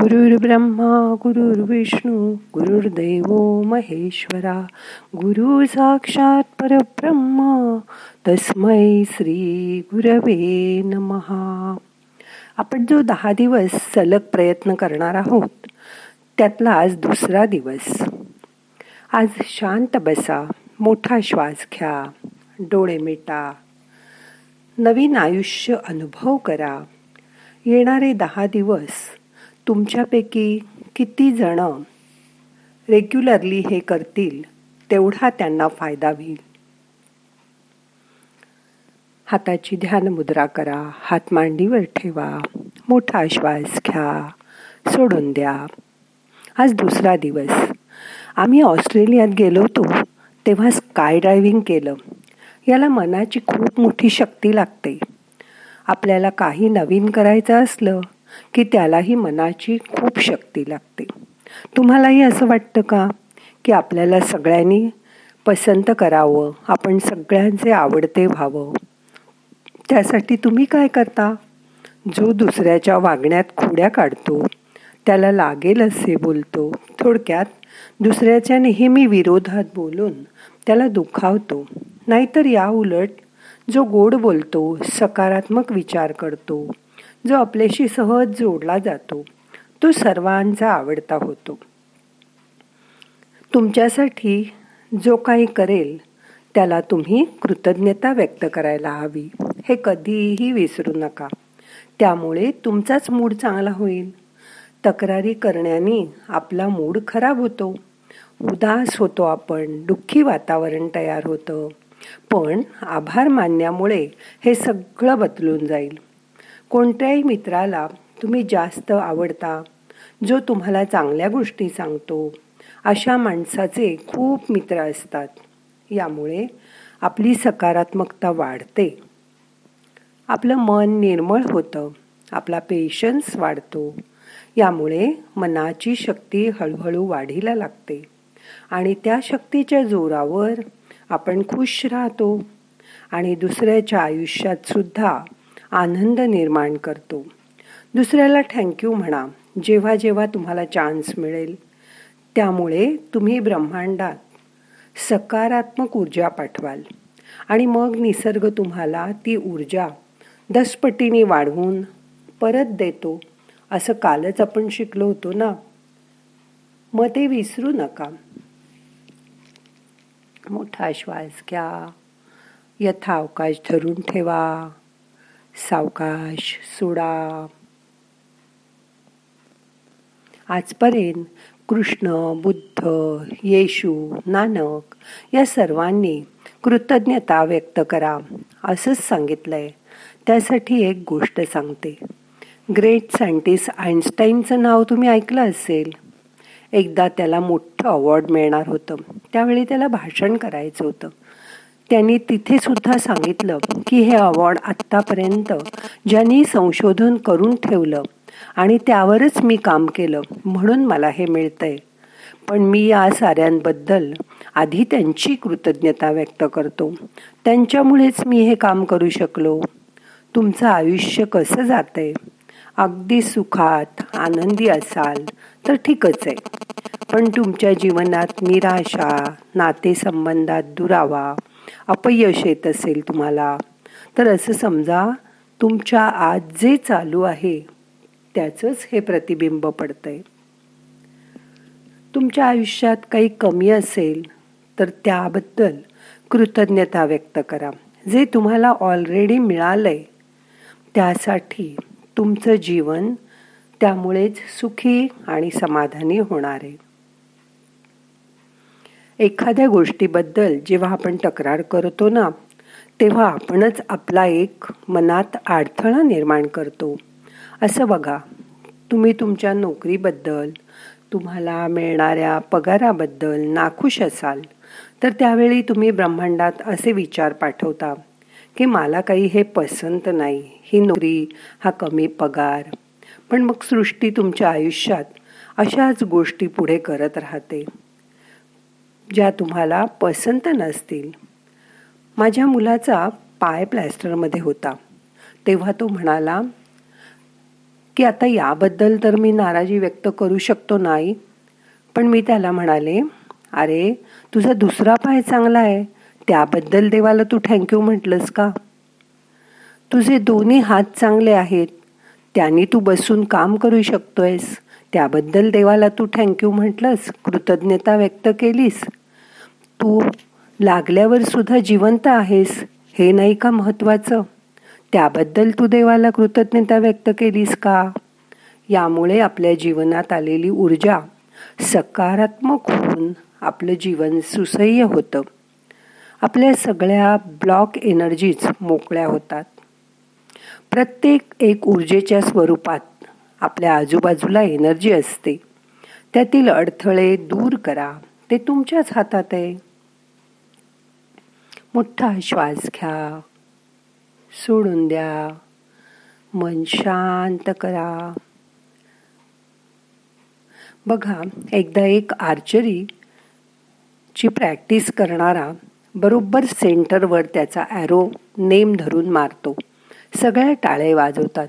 गुरुर्ब्रह्मा गुरुर्विष्णू गुरुर्देव महेश्वरा गुरु साक्षात परब्रह्म तस्मै श्री गुरवे नमहा आपण जो दहा दिवस सलग प्रयत्न करणार आहोत त्यातला आज दुसरा दिवस. आज शांत बसा मोठा श्वास घ्या डोळे मिटा नवीन आयुष्य अनुभव करा. येणारे दहा दिवस तुमच्यापैकी किती जण रेग्युलरली हे करतील तेवढा त्यांना फायदा होईल. हाताची ध्यान मुद्रा करा हात मांडीवर ठेवा मोठा श्वास घ्या सोडून द्या. आज दुसरा दिवस. आम्ही ऑस्ट्रेलियात गेलो होतो तेव्हा स्काय ड्रायव्हिंग केलं. याला मनाची खूप मोठी शक्ती लागते. आपल्याला काही नवीन करायचं असलं की त्यालाही मनाची खूप शक्ती लागते. तुम्हालाही असं वाटतं का? की आपल्याला सगळ्यांनी पसंत करावं आपण सगळ्यांचे आवडते व्हावं. त्यासाठी तुम्ही काय करता? जो दुसऱ्याच्या वागण्यात खोड्या काढतो त्याला लागेल असे बोलतो. थोडक्यात दुसऱ्याच्या नेहमी विरोधात बोलून त्याला दुखावतो. नाहीतर या उलट जो गोड बोलतो सकारात्मक विचार करतो. जो आपल्याशी सहज जोडला जातो तो सर्वांचा आवडता होतो. तुमच्यासाठी जो काही करेल त्याला तुम्ही कृतज्ञता व्यक्त करायला हवी. हे कधीही विसरू नका. त्यामुळे तुमचाच मूड चांगला होईल. तक्रारी करण्याने आपला मूड खराब होतो. उदास होतो आपण दुःखी वातावरण तयार होतं. पण आभार मानण्यामुळे हे सगळं बदलून जाईल. कोणत्याही मित्राला तुम्ही जास्त आवडता जो तुम्हाला चांगल्या गोष्टी सांगतो अशा माणसाचे खूप मित्र असतात. यामुळे आपली सकारात्मकता वाढते. आपलं मन निर्मळ होतं आपला पेशन्स वाढतो. यामुळे मनाची शक्ती हळूहळू वाढीला लागते. आणि त्या शक्तीच्या जोरावर आपण खुश राहतो. आणि दुसऱ्याच्या आयुष्यात सुद्धा आनंद निर्माण करतो. दुसऱ्याला थँक्यू म्हणा. जेव्हा जेव्हा तुम्हाला चान्स मिळेल. त्यामुळे तुम्ही ब्रह्मांडात सकारात्मक ऊर्जा पाठवाल. आणि मग निसर्ग तुम्हाला ती ऊर्जा दसपटीने वाढवून परत देतो. असं कालच आपण शिकलो होतो ना? मग ते विसरू नका. मोठा श्वास घ्या. यथावकाश धरून ठेवा. सावकाश सोडा. आजपर्यंत कृष्ण बुद्ध येशू नानक या सर्वांनी कृतज्ञता व्यक्त करा असंच सांगितलंय. त्यासाठी एक गोष्ट सांगते. ग्रेट सायंटिस्ट आईन्स्टाईनचं नाव तुम्ही ऐकलं असेल. एकदा त्याला मोठं अवॉर्ड मिळणार होतं. त्यावेळी त्याला भाषण करायचं होतं. त्यांनी तिथे सुद्धा सांगितलं की हे अवॉर्ड आत्तापर्यंत ज्यांनी संशोधन करून ठेवलं आणि त्यावरच मी काम केलं म्हणून मला हे मिळतंय. पण मी या साऱ्यांबद्दल आधी त्यांची कृतज्ञता व्यक्त करतो. त्यांच्यामुळेच मी हे काम करू शकलो. तुमचं आयुष्य कसं जातंय? अगदी सुखात आनंदी असाल तर ठीकच आहे. पण तुमच्या जीवनात निराशा नातेसंबंधात दुरावा अपयश येत असेल तुम्हाला. तर असं समजा तुमच्या आज जे चालू आहे त्याचंच हे प्रतिबिंब पडतंय. तुमच्या आयुष्यात काही कमी असेल तर त्याबद्दल कृतज्ञता व्यक्त करा. जे तुम्हाला ऑलरेडी मिळालंय त्यासाठी तुमचं जीवन त्यामुळेच सुखी आणि समाधानी होणार आहे. एखाद्या गोष्टीबद्दल जेव्हा आपण तक्रार करतो ना तेव्हा आपणच आपला एक मनात अडथळा निर्माण करतो. असं बघा तुम्ही तुमच्या नोकरीबद्दल तुम्हाला मिळणाऱ्या पगाराबद्दल नाखुश असाल तर त्यावेळी तुम्ही ब्रह्मांडात असे विचार पाठवता की मला काही हे पसंत नाही ही नोकरी हा कमी पगार. पण मग सृष्टी तुमच्या आयुष्यात अशाच गोष्टी पुढे करत राहते. ज्या तुम्हाला पसंत नसतील. माझ्या मुलाचा पाय प्लॅस्टरमध्ये होता. तेव्हा तो म्हणाला की आता याबद्दल तर मी नाराजी व्यक्त करू शकतो नाही. पण मी त्याला म्हणाले अरे तुझा दुसरा पाय चांगला आहे. त्याबद्दल देवाला तू थँक्यू म्हटलंस का? तुझे दोन्ही हात चांगले आहेत. त्यांनी तू बसून काम करू शकतोयस. त्याबद्दल देवाला तू थँक्यू म्हटलंस कृतज्ञता व्यक्त केलीस. तू लागल्यावर सुद्धा जिवंत आहेस हे नाही का महत्वाचं? त्याबद्दल तू देवाला कृतज्ञता व्यक्त केलीस का? यामुळे आपल्या जीवनात आलेली ऊर्जा सकारात्मक होऊन आपलं जीवन सुसह्य होतं. आपल्या सगळ्या ब्लॉक एनर्जीज मोकळ्या होतात. प्रत्येक एक ऊर्जेच्या स्वरूपात आपल्या आजूबाजूला एनर्जी असते. त्यातील अडथळे दूर करा. ते तुमच्याच हातात आहे. मोठा श्वास घ्या. सोडून द्या. मन शांत करा. बघा एकदा एक आर्चरी ची प्रॅक्टिस करणारा बरोबर सेंटरवर त्याचा ॲरो नेम धरून मारतो. सगळ्या टाळे वाजवतात.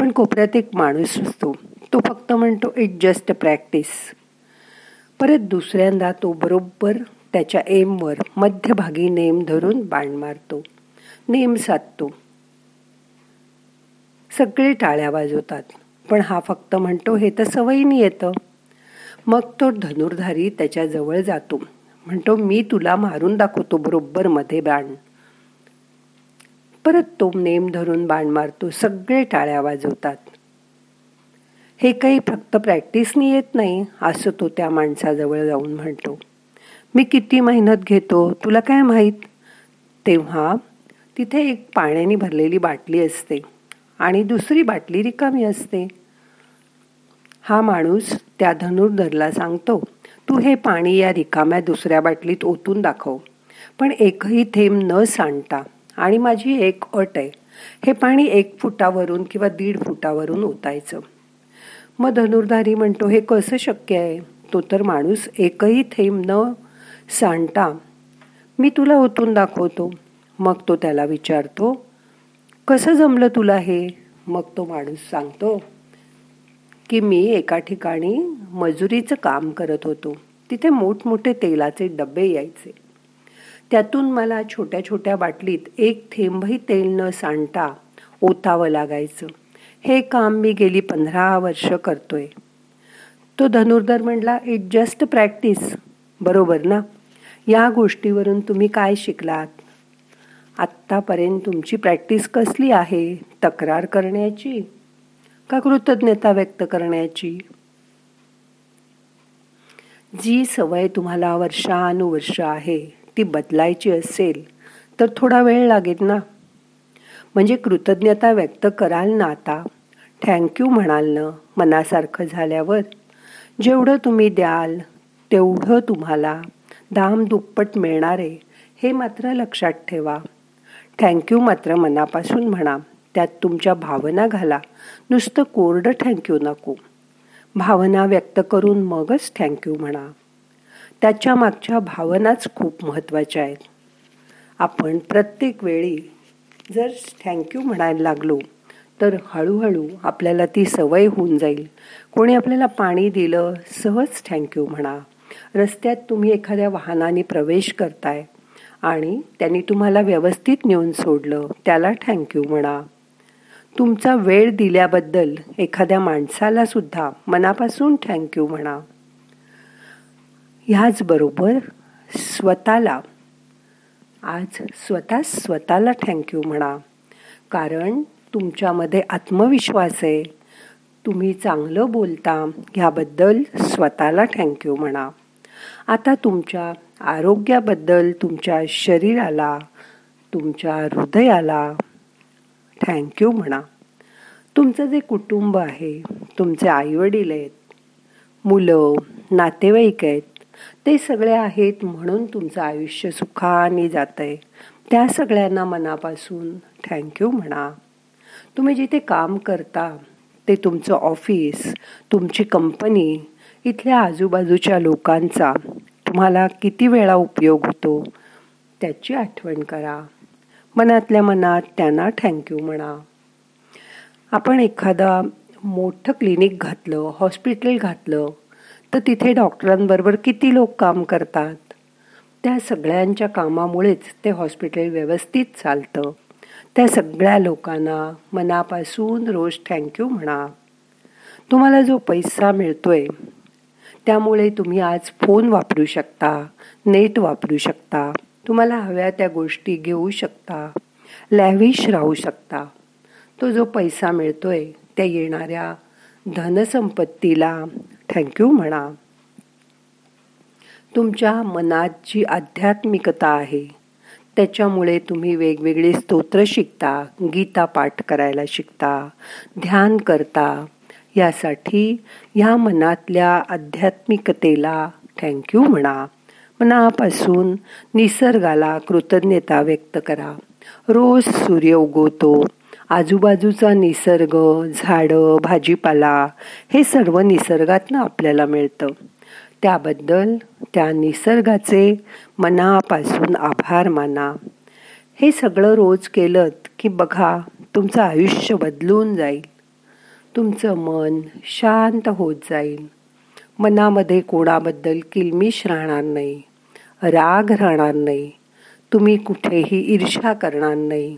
पण कोपऱ्यात एक माणूस असतो. तो फक्त म्हणतो इट जस्ट प्रॅक्टिस परत दुसऱ्यांदा तो बरोबर त्याच्या एमवर मध्यभागी नेम धरून बाण मारतो. नेम साधतो. सगळे टाळ्या वाजवतात पण हा फक्त म्हणतो हे तर सवयीने येतं. मग तो धनुर्धारी त्याच्याजवळ जातो. म्हणतो मी तुला मारून दाखवतो बरोबर मध्ये बाण. परत तो नेम धरून बाण मारतो सगळे टाळ्या वाजवतात. हे काही फक्त प्रॅक्टिसनी येत नाही असं तो त्या माणसाजवळ जाऊन म्हणतो. मी किती मेहनत घेतो तुला काय माहीत? तेव्हा तिथे एक पाण्याने भरलेली बाटली असते आणि दुसरी बाटली रिकामी असते. हा माणूस त्या धनुर्धरला सांगतो तू हे पाणी या रिकाम्या दुसऱ्या बाटलीत ओतून दाखव पण एकही थेंब न सांडता. आणि माझी एक अट आहे. हे पाणी एक फुटावरून किंवा दीड फुटावरून ओतायचं. मग धनुर्धारी म्हणतो हे कसं शक्य आहे? तो तर माणूस एकही थेंब न सांडता मी तुला ओतून दाखवतो. मग तो त्याला विचारतो कसं जमलं तुला हे? मग तो माणूस सांगतो की मी एका ठिकाणी मजुरीचं काम करत होतो. तिथे मोठमोठे तेलाचे डबे यायचे. त्यातून मला छोट्या छोट्या बाटलीत एक थेंबही तेल न सांडता ओतावं लागायचं. हे काम मी गेली पंधरा वर्ष करतोय. तो धनुर्धर म्हणला इट जस्ट प्रॅक्टिस बरोबर ना? या गोष्टीवरून तुम्ही काय शिकलात? आत्तापर्यंत तुमची प्रॅक्टिस कसली आहे? तक्रार करण्याची? का कृतज्ञता व्यक्त करण्याची? जी सवय तुम्हाला वर्षानुवर्ष आहे ती बदलायची असेल तर थोडा वेळ लागेल ना? म्हणजे कृतज्ञता व्यक्त कराल ना आता? थँक्यू म्हणाल ना मनासारखं झाल्यावर? जेवढं तुम्ही द्याल तेवढं तुम्हाला दाम दुप्पट मिळणार आहे हे मात्र लक्षात ठेवा. थँक्यू मात्र मनापासून म्हणा त्यात तुमच्या भावना घाला नुसतं कोरडं थँक्यू नको. भावना व्यक्त करून मगच थँक्यू म्हणा. त्याच्या मागच्या भावनाच खूप महत्त्वाच्या आहेत. आपण प्रत्येक वेळी जर थँक्यू म्हणायला लागलो तर हळूहळू आपल्याला ती सवय होऊन जाईल. कोणी आपल्याला पाणी दिलं सहज थँक्यू म्हणा. रस्त्यात तुम्ही एखाद्या वाहनाने प्रवेश करताय आणि त्यांनी तुम्हाला व्यवस्थित नेऊन सोडलं त्याला थँक्यू म्हणा. तुमचा वेळ दिल्याबद्दल एखाद्या माणसाला सुद्धा मनापासून थँक्यू म्हणा. ह्याचबरोबर स्वतःला आज स्वतः स्वतःला थँक्यू म्हणा. कारण तुमच्यामध्ये आत्मविश्वास आहे. तुम्ही चांगलं बोलता ह्याबद्दल स्वतःला थँक्यू म्हणा. आता तुमच्या आरोग्याबद्दल तुमच्या शरीराला तुमच्या हृदयाला थँक्यू म्हणा. तुमचं जे कुटुंब आहे तुमचे आईवडील आहेत मुलं नातेवाईक आहेत ते सगळे आहेत म्हणून तुमचं आयुष्य सुखाने जात आहे त्या सगळ्यांना मनापासून थँक्यू म्हणा. तुम्ही जिथे काम करता ते तुमचं ऑफिस तुमची कंपनी इथल्या आजूबाजूच्या लोकांचा तुम्हाला किती वेळा उपयोग होतो त्याची आठवण करा. मनातल्या मनात त्यांना थँक्यू म्हणा. आपण एखादा मोठं क्लिनिक घातलं हॉस्पिटल घातलं तर तिथे डॉक्टरांबरोबर किती लोक काम करतात? त्या सगळ्यांच्या कामामुळेच ते हॉस्पिटल व्यवस्थित चालतं. त्या सगळ्या लोकांना मनापासून रोज थँक्यू म्हणा. तुम्हाला जो पैसा मिळतोय त्यामुळे तुम्ही आज फोन वापरू शकता नेट वापरू शकता. तुम्हाला हव्या त्या गोष्टी घेऊ शकता लॅव्हिश राहू शकता. तो जो पैसा मिळतोय त्या येणाऱ्या धनसंपत्तीला थँक्यू म्हणा. तुमच्या मनात जी आध्यात्मिकता आहे त्याच्यामुळे तुम्ही वेगवेगळे स्तोत्र शिकता गीता पाठ करायला शिकता ध्यान करता. यासाठी ह्या मनातल्या आध्यात्मिकतेला थँक्यू म्हणा. मनापासून निसर्गाला कृतज्ञता व्यक्त करा. रोज सूर्य उगवतो आजूबाजूचा निसर्ग झाडं भाजीपाला हे सर्व निसर्गातनं आपल्याला मिळतं. त्याबद्दल त्या निसर्गाचे मनापासून आभार माना. हे सगळं रोज केलं की बघा तुमचं आयुष्य बदलून जाईल. तुमचं मन शांत होत जाईल. मनामध्ये कोणाबद्दल किलमिश राहणार नाही. राग राहणार नाही. तुम्ही कुठेही ईर्षा करणार नाही.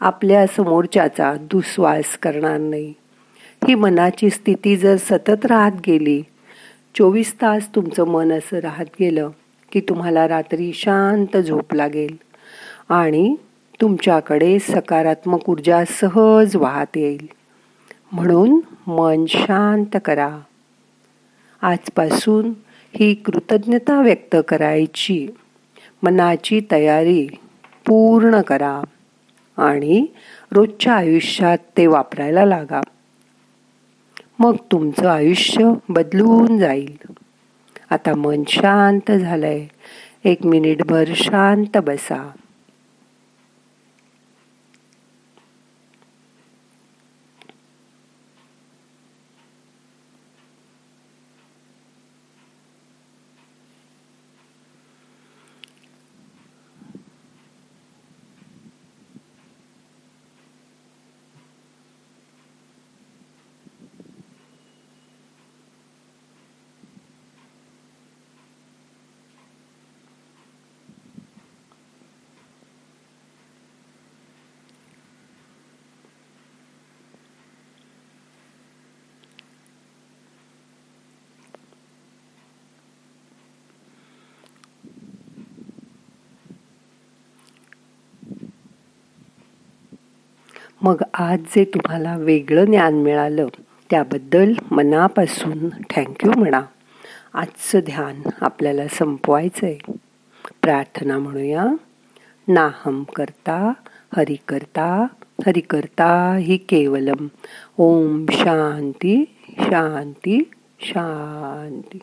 आपल्या समोरच्याचा दुस्वास करणार नाही. ही मनाची स्थिती जर सतत राहत गेली चोवीस तास तुमचं मन असं राहत गेलं की तुम्हाला रात्री शांत झोप लागेल आणि तुमच्याकडे सकारात्मक ऊर्जा सहज वाहत येईल. म्हणून मन शांत करा. आजपासून ही कृतज्ञता व्यक्त करायची. मनाची तयारी पूर्ण करा. आणि रोजच्या आयुष्यात ते वापरायला लागा. मग तुमचं आयुष्य बदलून जाईल. आता मन शांत झालंय. एक मिनिटभर शांत बसा. मग आज जे तुम्हाला वेगळं ज्ञान मिळालं त्याबद्दल मनापासून थँक्यू म्हणा. आजचं ध्यान आपल्याला संपवायचं आहे प्रार्थना म्हणूया. नाहम करता हरि करता हरि करता हि केवलम. ओम शांती शांती शांती.